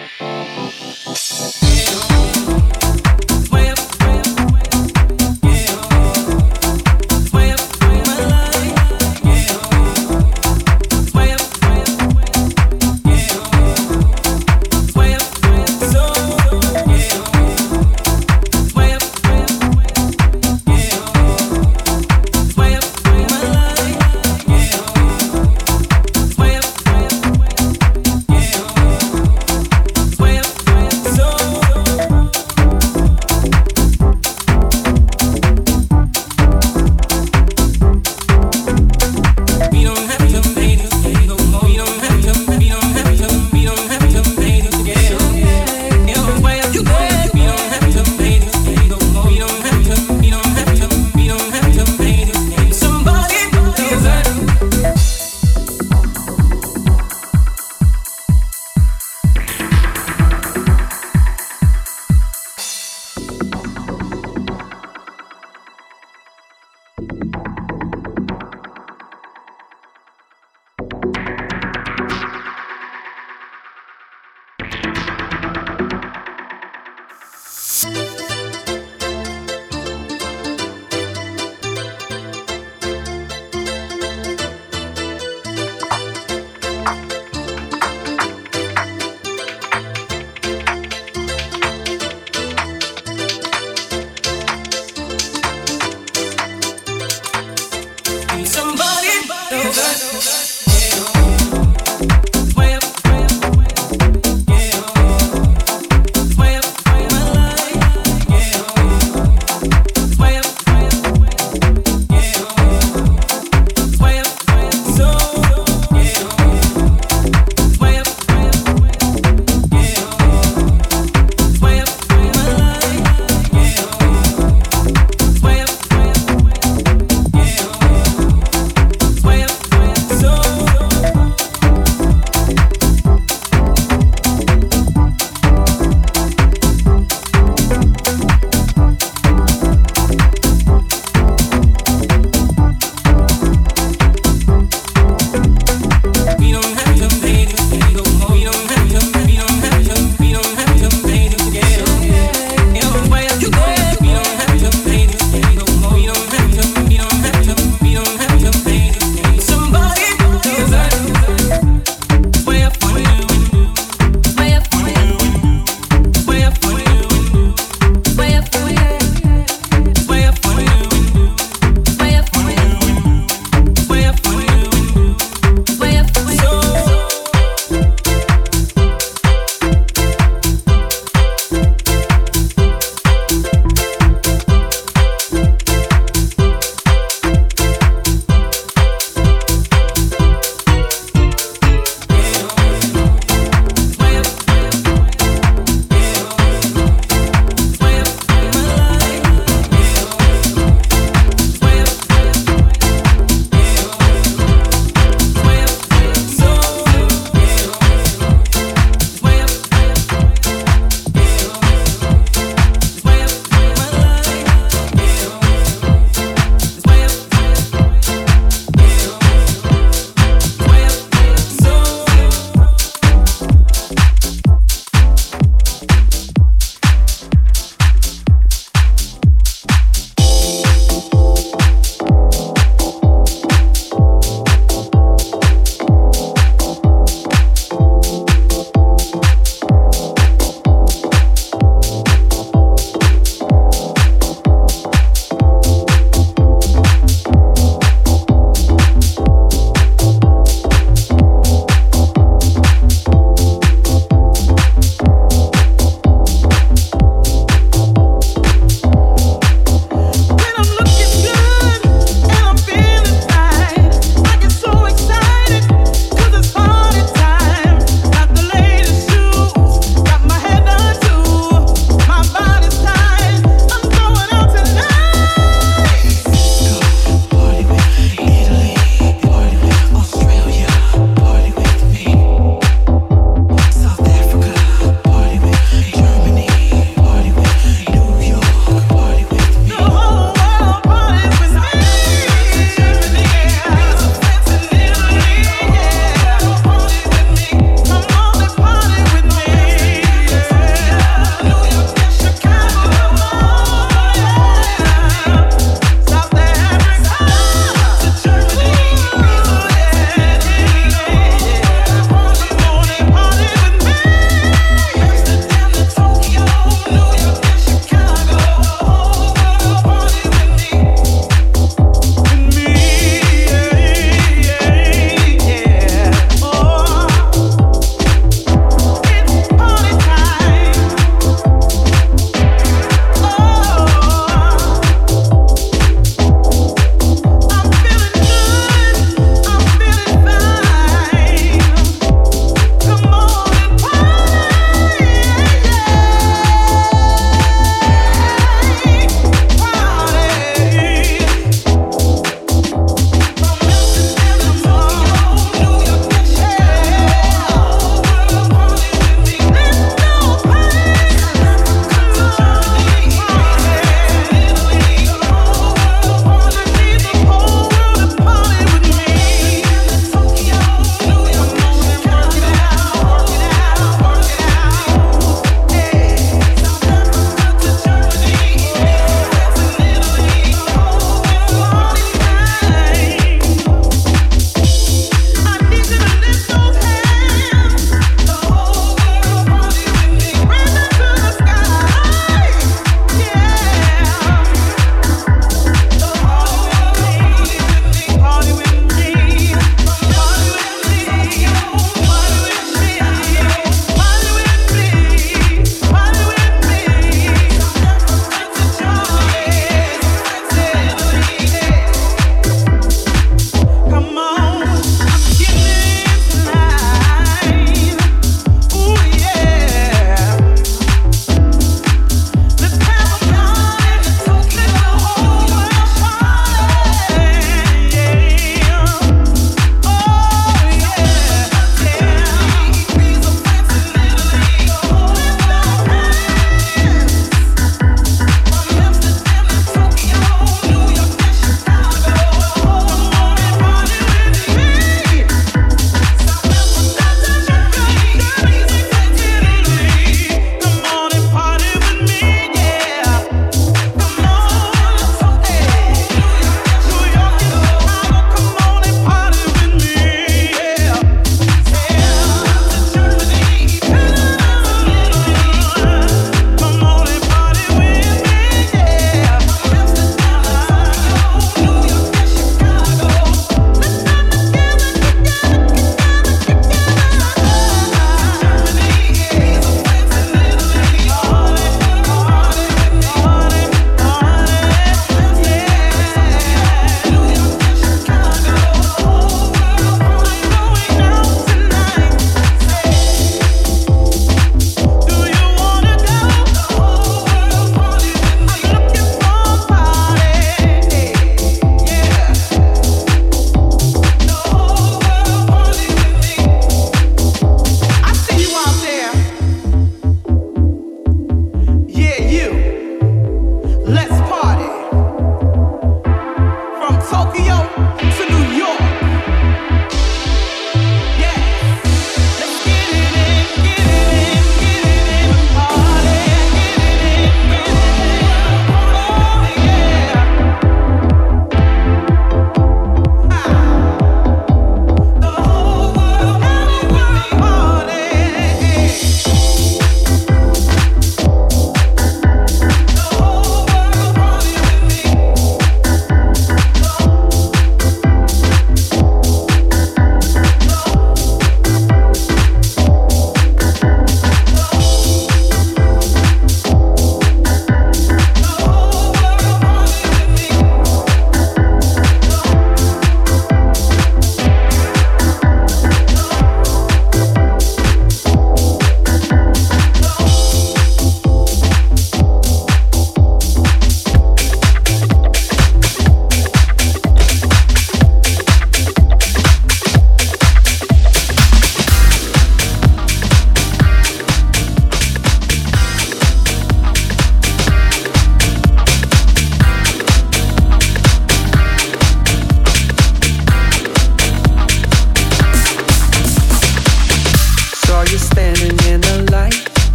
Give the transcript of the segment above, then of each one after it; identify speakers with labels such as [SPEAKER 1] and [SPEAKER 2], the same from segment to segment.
[SPEAKER 1] Yeah.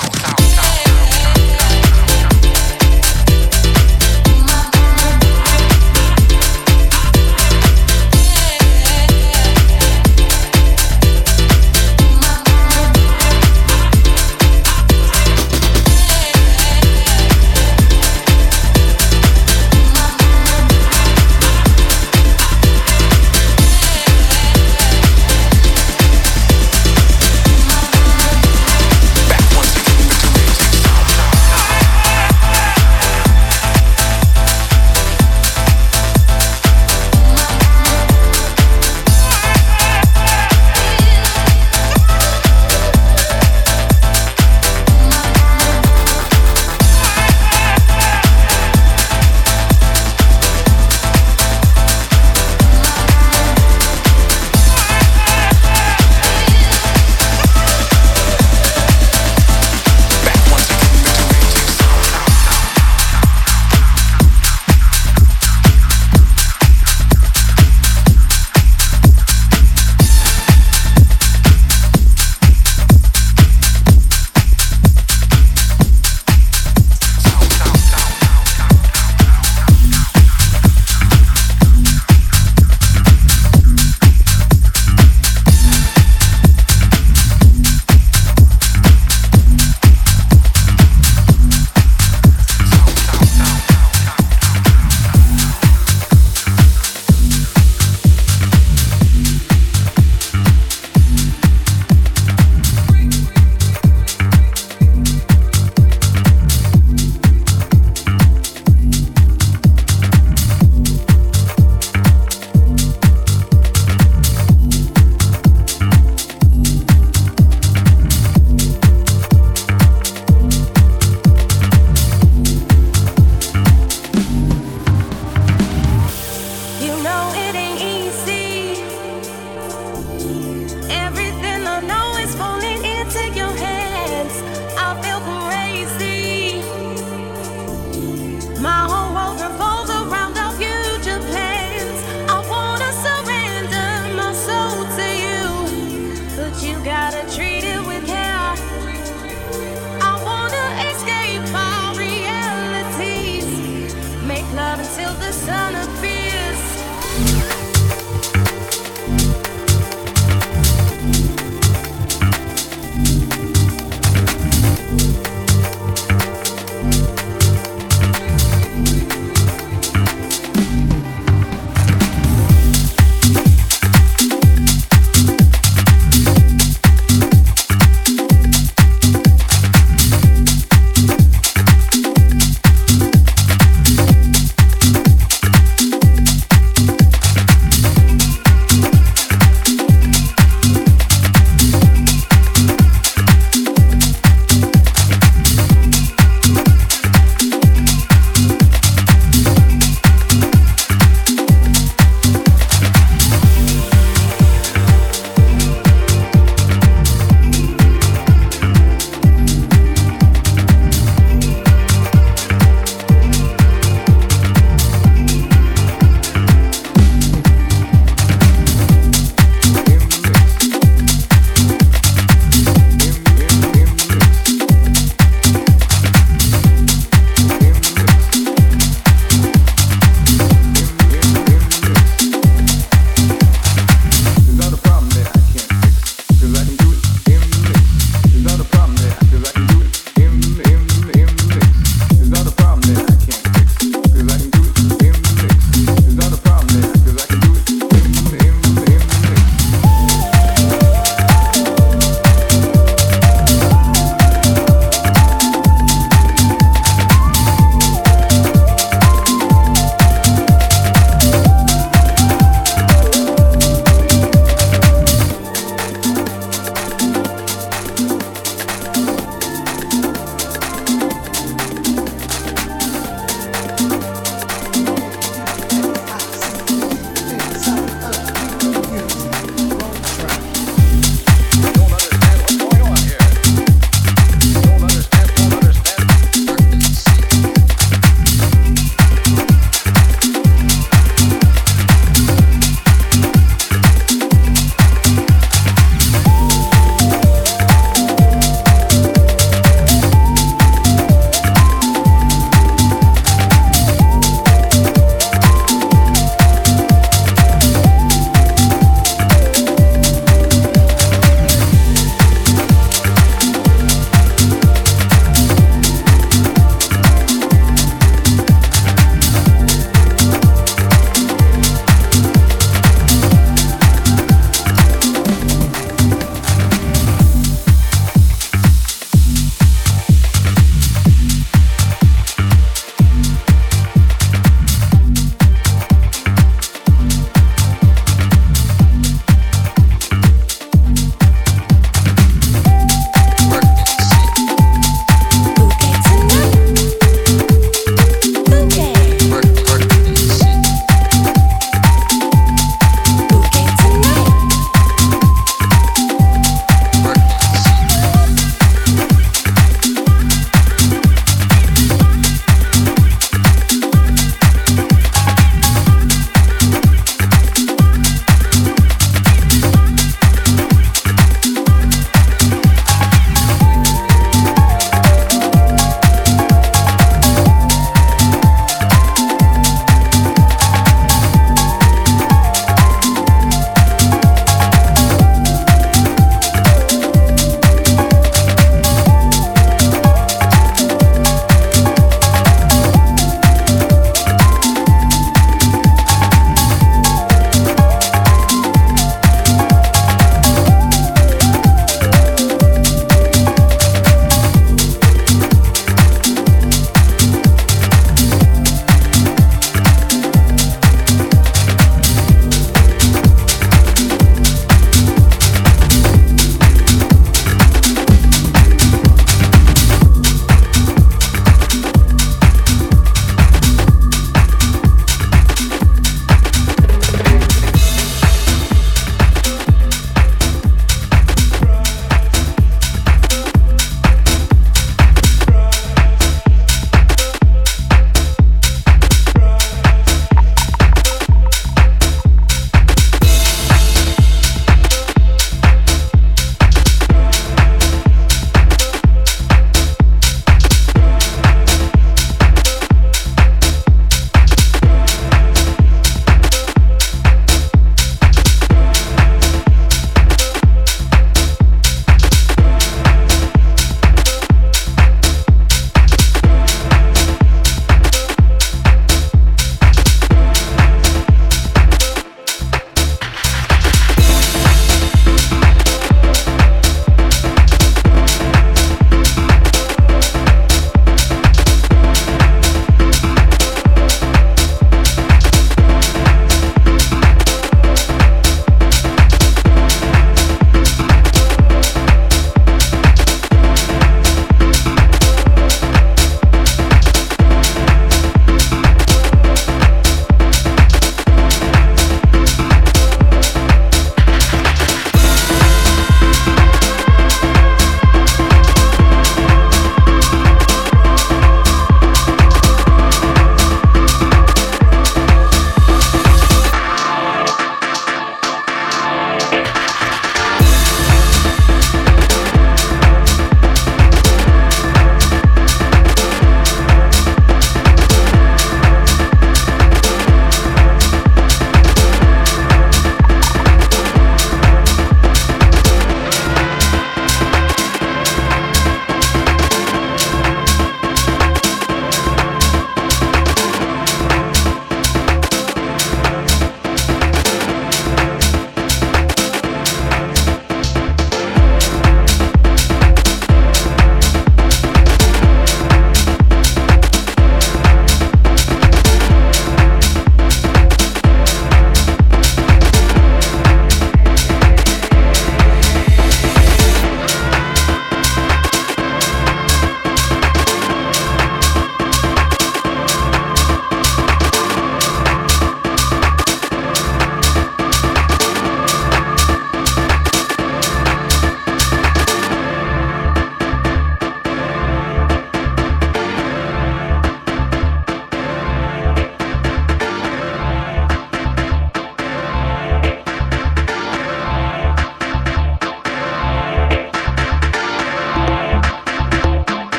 [SPEAKER 1] Things south.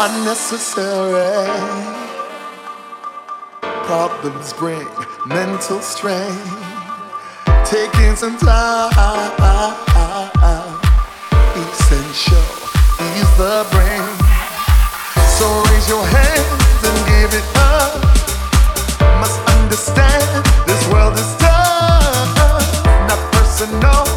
[SPEAKER 2] unnecessary. Problems bring mental strain. Taking some time, essential, ease the brain. So raise your hands and give it up. Must understand this world is tough, not personal.